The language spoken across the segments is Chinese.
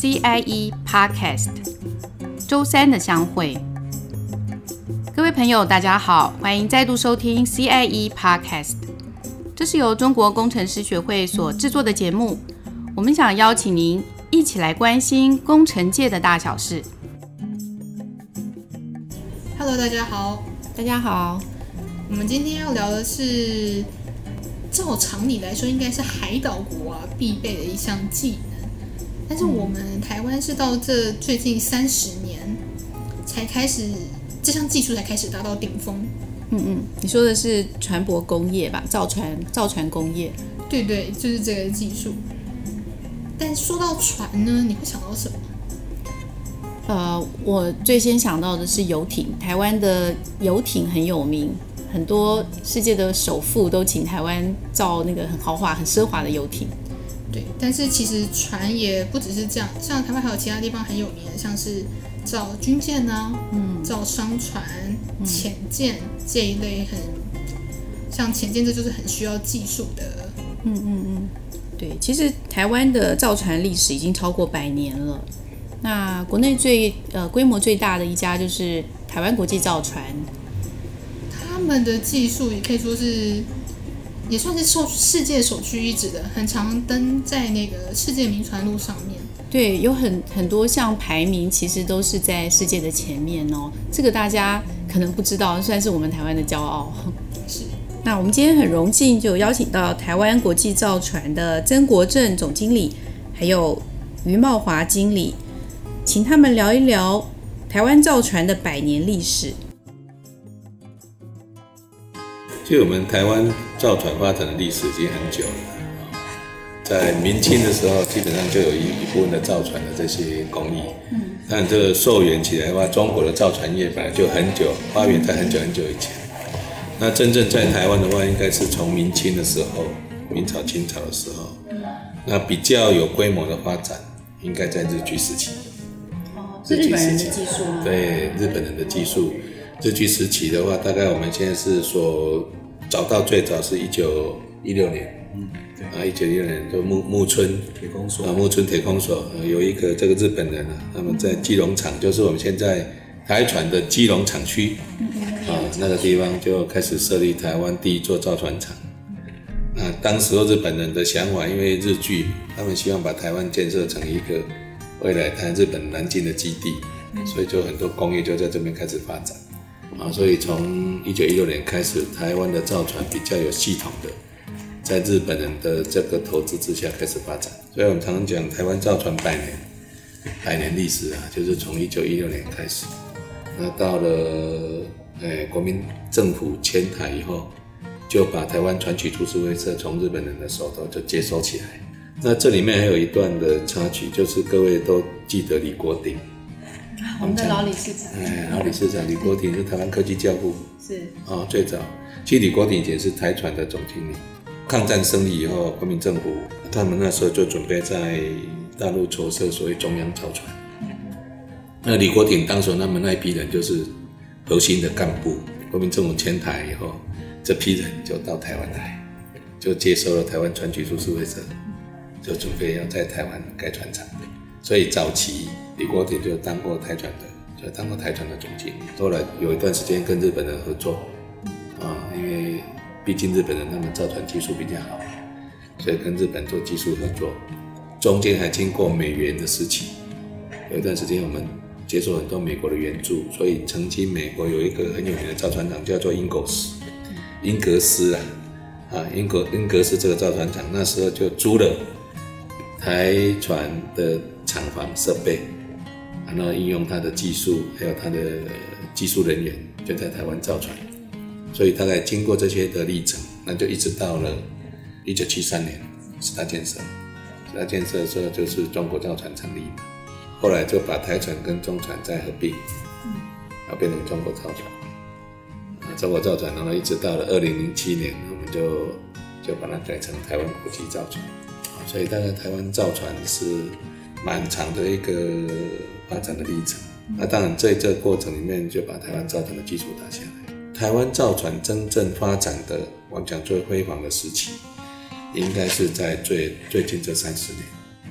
CIE Podcast 周三的相会。各位朋友，大家好，欢迎再度收听 CIE Podcast。这是由中国工程师学会所制作的节目。我们想邀请您一起来关心工程界的大小事。Hello，大家好，大家好。我们今天要聊的是，照常理来说，应该是海岛国啊必备的一项技能。但是我们台湾是到这最近三十年才开始，这项技术才开始达到顶峰。嗯嗯，你说的是船舶工业吧？造船造船工业？对对，就是这个技术。但说到船呢，你会想到什么？呃，我最先想到的是游艇。台湾的游艇很有名，很多世界的首富都请台湾造那个很豪华、很奢华的游艇。对，但是其实船也不只是这样，像台湾还有其他地方很有名的，像是造军舰啊，嗯，造商船、潜舰这一类很，像潜舰这就是很需要技术的。嗯嗯嗯，对，其实台湾的造船历史已经超过百年了。那国内最呃规模最大的一家就是台湾国际造船，他们的技术也可以说是。也算是受世界首屈一指的，很常登在那个世界名船录上面。对，有很很多项排名，其实都是在世界的前面哦。这个大家可能不知道，算是我们台湾的骄傲。是。那我们今天很荣幸就邀请到台湾国际造船的曾国正总经理，还有余茂华经理，请他们聊一聊台湾造船的百年历史。就我们台湾造船发展的历史已经很久了，在明清的时候，基本上就有一一部分的造船的这些工艺。嗯。但这个溯源起来的话，中国的造船业本来就很久，发源在很久很久以前。那真正在台湾的话，应该是从明清的时候，明朝、清朝的时候。那比较有规模的发展，应该在日据时期。哦，是日本人的技术吗？对，日本人的技术。日据时期的话，大概我们现在是说。找到最早是一九一六年，嗯，对啊，一九一六年就木木村铁工所啊，木村铁工所有一个这个日本人啊，他们在基隆厂，就是我们现在台船的基隆厂区，啊，那个地方就开始设立台湾第一座造船厂。啊当时候日本人的想法，因为日据，他们希望把台湾建设成一个未来台日本南进的基地，所以就很多工业就在这边开始发展。啊，所以从一九一六年开始，台湾的造船比较有系统的，在日本人的这个投资之下开始发展。所以我们常常讲台湾造船百年，百年历史啊，就是从一九一六年开始。那到了哎国民政府迁台以后，就把台湾船曲株式会社从日本人的手头就接收起来。那这里面还有一段的插曲，就是各位都记得李国鼎。我们的老理事长，哎，老理事长李国鼎是台湾科技教父，是哦，最早，其实李国鼎以前是台船的总经理。抗战胜利以后，国民政府他们那时候就准备在大陆筹设所谓中央造船。那李国鼎当时他们那一批人就是核心的干部，国民政府迁台以后，这批人就到台湾来，就接收了台湾船局株式会社，就准备要在台湾盖船厂。所以早期。李国鼎就当过台船的，就当过台船的总经理。后来有一段时间跟日本人合作，啊，因为毕竟日本人他们造船技术比较好，所以跟日本做技术合作。中间还经过美援的时期，有一段时间我们接受很多美国的援助，所以曾经美国有一个很有名的造船厂叫做英格斯，英格斯啊，啊，英格英格斯这个造船厂那时候就租了台船的厂房设备。然后应用他的技术，还有他的技术人员，就在台湾造船。所以大概经过这些的历程，那就一直到了一九七三年十大建设。十大建设的时候，就是中国造船成立，后来就把台船跟中船再合并，然后变成中国造船。中国造船，然后一直到了二零零七年，我们就就把它改成台湾国际造船。所以大概台湾造船是蛮长的一个。发展的历程，那当然在这过程里面就把台湾造船的基础打下来。台湾造船真正发展的，我们讲最辉煌的时期，应该是在最最近这三十年。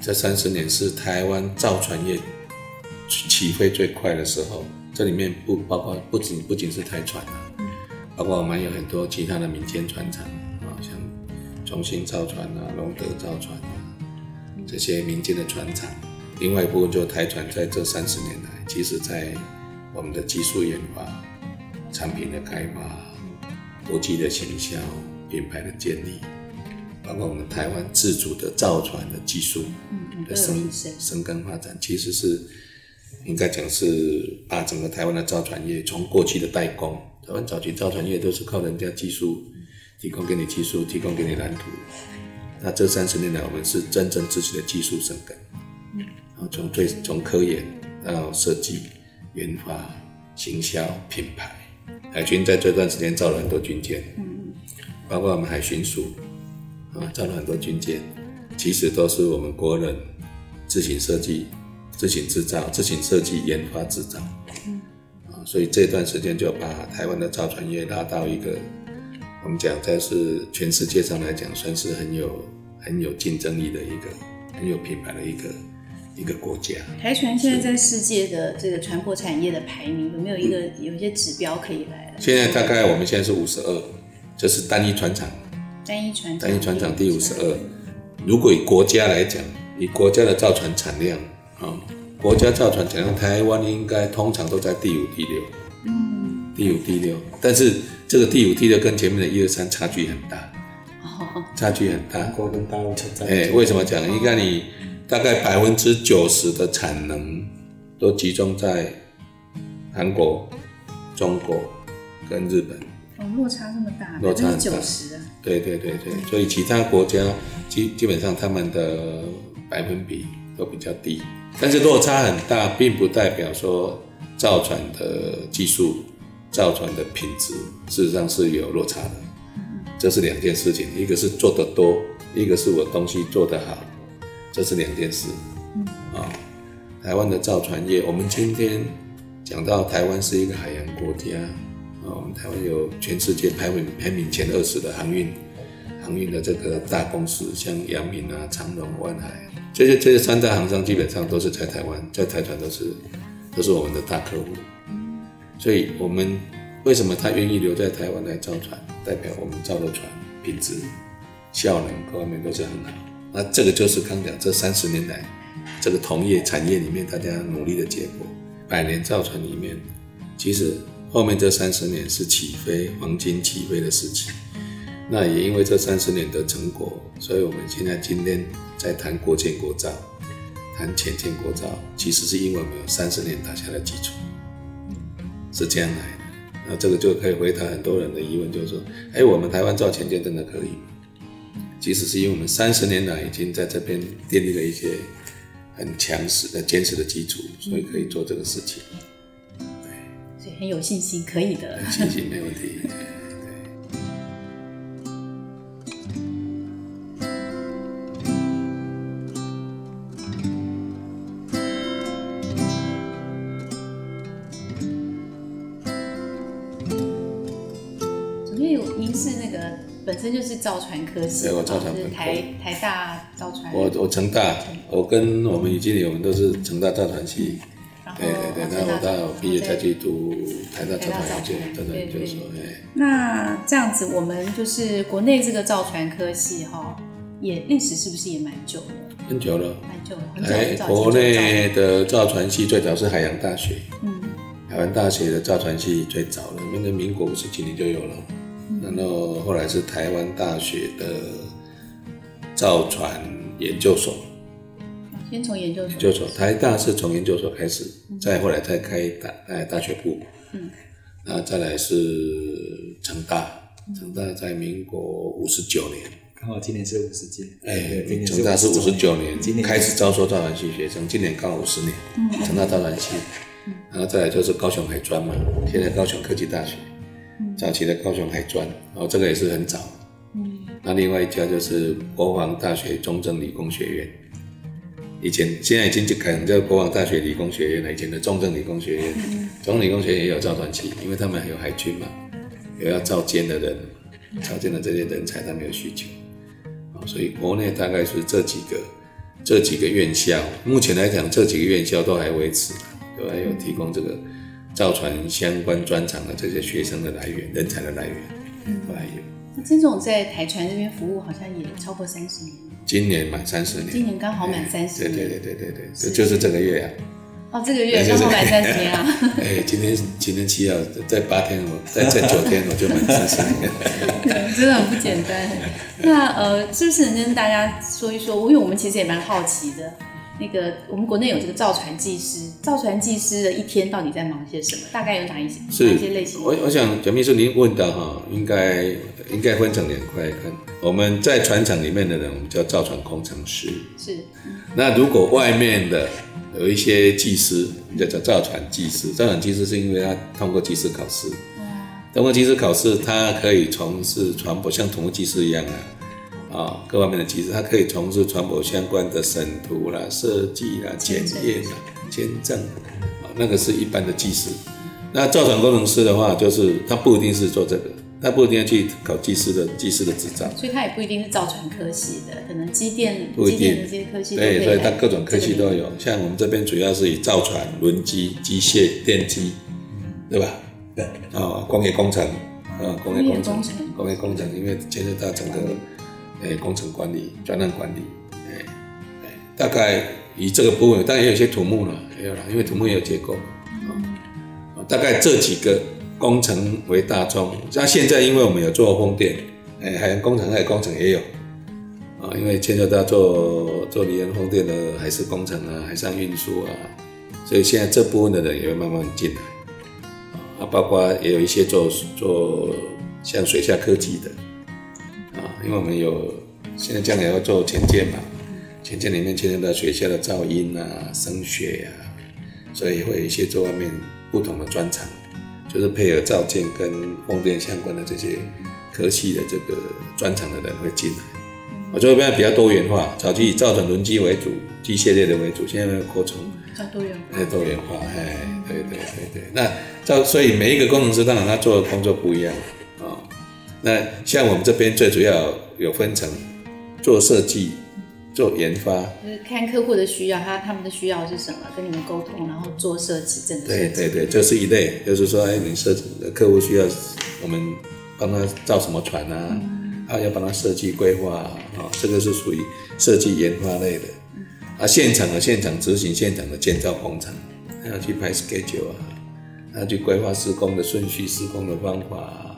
这三十年是台湾造船业起飞最快的时候。这里面不包括不仅不仅是台船啊，包括我们有很多其他的民间船厂啊，像中兴造船啊、龙德造船啊这些民间的船厂。另外一部分就台船在这三十年来，其实在我们的技术研发、产品的开发、国际的行销、品牌的建立，包括我们台湾自主的造船的技术的生生根发展，其实是。应该讲是把整个台湾的造船业从过去的代工，台湾早期造船业都是靠人家技术提供给你技术，提供给你蓝图。那这三十年来，我们是真正自己的技术生根，然后从最从科研到设计、研发、行销、品牌。海军在这段时间造了很多军舰，包括我们海巡署啊，造了很多军舰，其实都是我们国人自行设计。自行制造、自行设计、研发、制造，嗯，啊，所以这段时间就把台湾的造船业拉到一个，我们讲在是全世界上来讲，算是很有很有竞争力的一个、很有品牌的一个一个国家。台船现在在世界的这个船舶产业的排名有没有一个有一些指标可以来？现在大概我们现在是五十二，这是单一船厂，单一船单一船厂第五十二。如果以国家来讲，以国家的造船产量。啊，国家造船产量，台湾应该通常都在第五、第六。嗯，第五、第六，但是这个第五、第六跟前面的一二三差距很大。哦，差距很大。跟大陆在。哎，为什么讲？应该你大概百分之九十的产能都集中在韩国、中国跟日本。哦，落差这么大，落差很大。九十啊。对对对对，所以其他国家基基本上他们的百分比都比较低。但是落差很大，并不代表说造船的技术、造船的品质，事实上是有落差的。这是两件事情，一个是做得多，一个是我东西做得好，这是两件事。啊，台湾的造船业，我们今天讲到台湾是一个海洋国家啊，我们台湾有全世界排名排名前二十的航运航运的这个大公司，像阳明啊、长荣、万海。这些这些三大航商基本上都是在台湾，在台船都是都是我们的大客户，所以我们为什么他愿意留在台湾来造船，代表我们造的船品质、效能各方面都是很好。那这个就是刚讲这三十年来这个同业产业里面大家努力的结果。百年造船里面，其实后面这三十年是起飞黄金起飞的时期。那也因为这三十年的成果，所以我们现在今天在谈国建国造，谈潜建国造，其实是因为我们有三十年打下的基础，是这样来的。那这个就可以回答很多人的疑问，就是说，哎，我们台湾造潜舰真的可以吗？其实是因为我们三十年来已经在这边建立了一些很强势的、坚实的基础，所以可以做这个事情。对，所以很有信心，可以的。信心没问题。本身就是造船科系，对，我造船科，台台大造船。我我成大，我跟我们于经理，我们都是成大造船系。对对对，那我到毕业再去读台大造船研究，真的就是说，哎。那这样子，我们就是国内这个造船科系哈，也历史是不是也蛮久了？很久了，蛮久了。哎，国内的造船系最早是海洋大学，嗯，海洋大学的造船系最早了，那个民国五十几年就有了。然后后来是台湾大学的造船研究所，先从研究所，研究所，台大是从研究所开始，嗯、再后来再开大哎大学部，嗯，然后再来是成大，成大在民国五十九年，刚好今年是五十届，哎，成大是五十九年。开始招收造船系学生，今年刚好五十年，成大造船系，然后再来就是高雄海专嘛，现在高雄科技大学。早期的高雄海专，哦，这个也是很早。嗯，那另外一家就是国防大学中正理工学院，以前现在已经改成叫国防大学理工学院了。以前的中正理工学院，嗯、中正理工学院也有造船系，因为他们还有海军嘛，有要造舰的人，造舰的这些人才他们有需求，所以国内大概是这几个这几个院校，目前来讲，这几个院校都还维持，都还有提供这个造船相关专长的这些学生的来源、人才的来源，都还有。那曾总在台船这边服务好像也超过三十年，今年满三十年，今年刚好满三十年，对对对对对对，就是这个月啊。哦，这个月刚好满三十年啊！哎，今天今天七号，在八天我再再九天我就满三十年了，真的很不简单。那呃，是不是能跟大家说一说？因为我们其实也蛮好奇的。那个我们国内有这个造船技师，造船技师的一天到底在忙些什么？大概有哪一些是哪一些类型？我我想蒋秘书您问的哈，应该应该分成两块看。我们在船厂里面的人，我们叫造船工程师。是。那如果外面的有一些技师，叫叫造船技师。造船技师是因为他通过技师考试，通过技师考试，他可以从事船舶，像土木技师一样啊。啊，各方面的技师，他可以从事船舶相关的审图啦、设计啦、检验啦、签证啊，那个是一般的技师。那造船工程师的话，就是他不一定是做这个，他不一定要去考技师的技师的执照。所以他也不一定是造船科系的，可能机电、不一定机电的这些科系。对，所以他各种科系都有。像我们这边主要是以造船、轮机、机械、电机，对吧？对。啊，工业工程啊，工业工程，工业工程，因为牵涉到整个。诶，工程管理、专案管理，诶，大概以这个部分，当然也有些土木了，也有了，因为土木也有结构啊，大概这几个工程为大宗。像现在，因为我们有做风电，诶，海洋工程、海工程也有，啊，因为牵涉到做做离岸风电的海事工程啊、海上运输啊，所以现在这部分的人也会慢慢进来，啊，包括也有一些做做像水下科技的。因为我们有现在将来要做前建嘛，前建里面牵涉到学校的噪音啊、声学啊，所以会有一些做外面不同的专长，就是配合造件跟风电相关的这些科系的这个专长的人会进来。我这边比较多元化，早期以造船轮机为主，机械类的为主，现在扩充，较多元化，多元化，哎，对对对对，那造所以每一个工程师当然他做的工作不一样。那像我们这边最主要有分成做设计、做研发，就是看客户的需要，他他们的需要是什么，跟你们沟通，然后做设计，真的。对对对，这、就是一类，就是说，哎，你设计的客户需要我们帮他造什么船啊，嗯、啊，要帮他设计规划啊，这个是属于设计研发类的。啊，现场的现场执行现场的建造工程，还要去排 schedule 啊，还要去规划施工的顺序、施工的方法。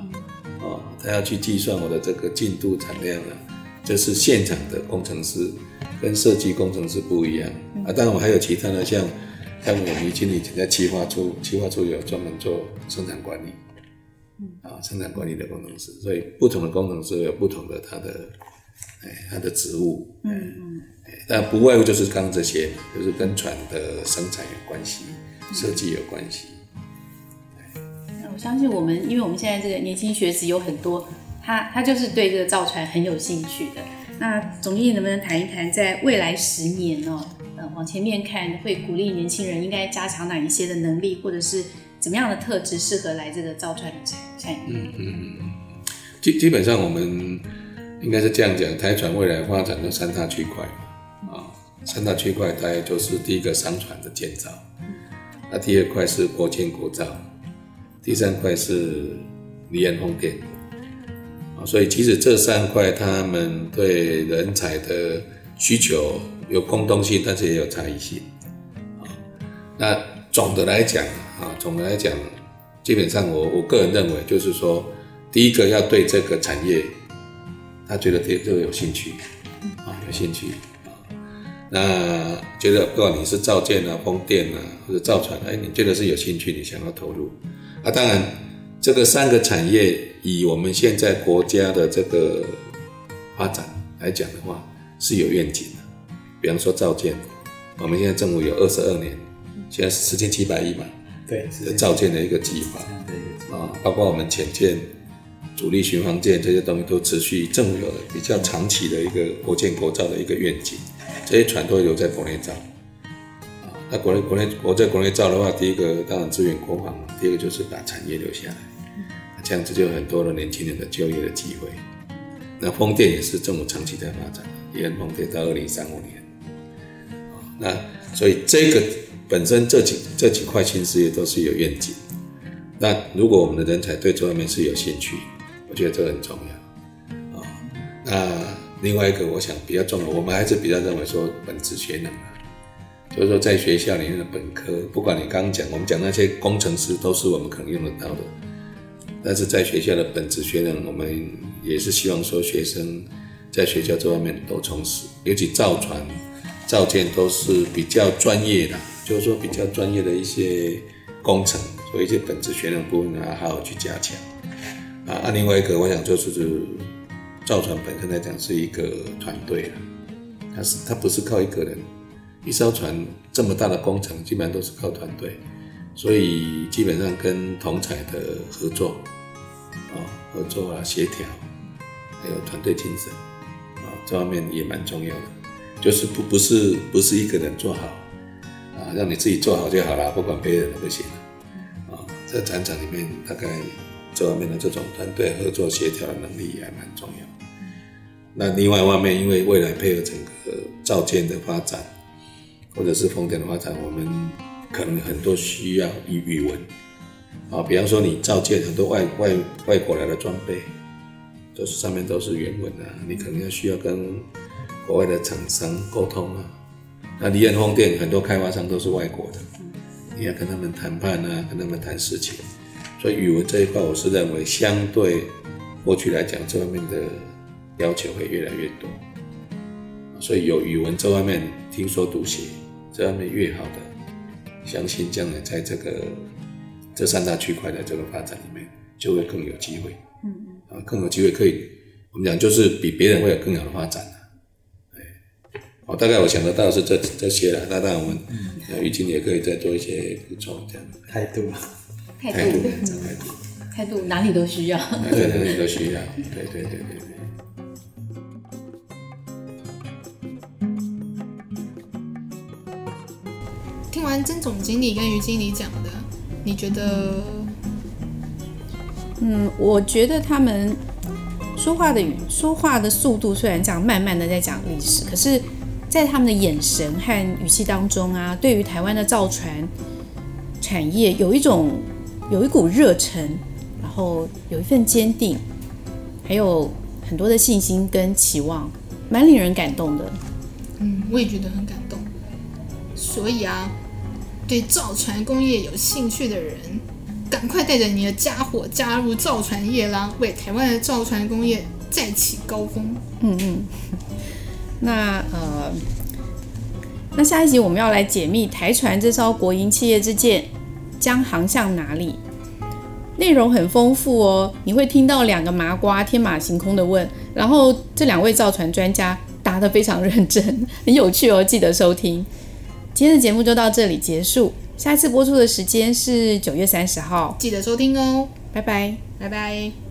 他要去计算我的这个进度产量啊，这是现场的工程师，跟设计工程师不一样啊。当然我还有其他的，像像我们经理在企划处，企划处有专门做生产管理，啊，生产管理的工程师。所以不同的工程师有不同的他的，哎，他的职务，嗯嗯，但不外乎就是刚刚这些，就是跟船的生产有关系，设计有关系。我相信我们，因为我们现在这个年轻学子有很多，他他就是对这个造船很有兴趣的。那总经理能不能谈一谈，在未来十年哦，呃，往前面看，会鼓励年轻人应该加强哪一些的能力，或者是怎么样的特质适合来这个造船产产业？嗯嗯嗯，基基本上我们应该是这样讲，台船未来发展的三大区块啊，三大区块大概就是第一个商船的建造，那第二块是国舰国造。第三块是离岸风电，啊，所以其实这三块他们对人才的需求有共通性，但是也有差异性，啊，那总的来讲，啊，总的来讲，基本上我我个人认为就是说，第一个要对这个产业，他觉得对这个有兴趣，啊，有兴趣，啊，那觉得不管你是造舰啊、风电啊或者造船，哎，你觉得是有兴趣，你想要投入。啊，当然，这个三个产业以我们现在国家的这个发展来讲的话，是有愿景的。比方说造舰，我们现在政府有二十二年，现在是四千七百亿嘛，对，是造舰的一个计划。啊，包括我们潜舰、主力巡防舰这些东西都持续，政府有比较长期的一个国建国造的一个愿景，这些船都会留在国内造。那国内国内我在国内造的话，第一个当然支援国防，第二个就是把产业留下来，这样子就有很多的年轻人的就业的机会。那风电也是政府长期在发展，离岸风电到二零三五年，那所以这个本身这几这几块新事业都是有愿景。那如果我们的人才对这方面是有兴趣，我觉得这个很重要啊。那另外一个，我想比较重要，我们还是比较认为说本职学能啊，就是说在学校里面的本科，不管你刚刚讲，我们讲那些工程师都是我们可能用得到的，但是在学校的本职学能，我们也是希望说学生在学校这方面都充实，尤其造船、造舰都是比较专业的，就是说比较专业的一些工程。所以一些本质学能部分啊，好好去加强啊。那另外一个，我想就是造船本身来讲是一个团队了，它是它不是靠一个人，一艘船这么大的工程，基本上都是靠团队，所以基本上跟同侪的合作啊、合作啊、协调，还有团队精神啊，这方面也蛮重要的。就是不不是不是一个人做好啊，让你自己做好就好了，不管别人都不行啊。在船厂里面，大概这方面的这种团队合作协调的能力也还蛮重要。那另外一方面，因为未来配合整个造舰的发展，或者是风电的发展，我们可能很多需要语语文啊，比方说你造舰很多外外外国来的装备，都是上面都是原文啊，你可能要需要跟国外的厂商沟通啊。那离岸风电很多开发商都是外国的。你要跟他们谈判啊，跟他们谈事情，所以语文这一块，我是认为相对过去来讲，这方面的要求会越来越多。所以有语文这方面听说读写这方面越好的，相信将来在这个这三大区块的这个发展里面，就会更有机会。嗯嗯，啊，更有机会可以，我们讲就是比别人会有更好的发展。好，大概我想得到是这这些了。那当然我们玉晶也可以再做一些补充，这样态度，态度，态度，态度，态度哪里都需要，对，哪里都需要，对对对对对。完曾总经理跟于经理讲的，你觉得？嗯，我觉得他们说话的语说话的速度虽然这样慢慢的在讲历史，可是。在他们的眼神和语气当中啊，对于台湾的造船产业有一种有一股热忱，然后有一份坚定，还有很多的信心跟期望，蛮令人感动的。嗯，我也觉得很感动。所以啊，对造船工业有兴趣的人，赶快带着你的家伙加入造船业啦，为台湾的造船工业再起高峰。嗯嗯。那呃，那下一集我们要来解密台船这艘国营企业之舰将航向哪里？内容很丰富哦，你会听到两个麻瓜天马行空的问，然后这两位造船专家答得非常认真，很有趣哦，记得收听。今天的节目就到这里结束，下一次播出的时间是九月三十号，记得收听哦，拜拜，拜拜。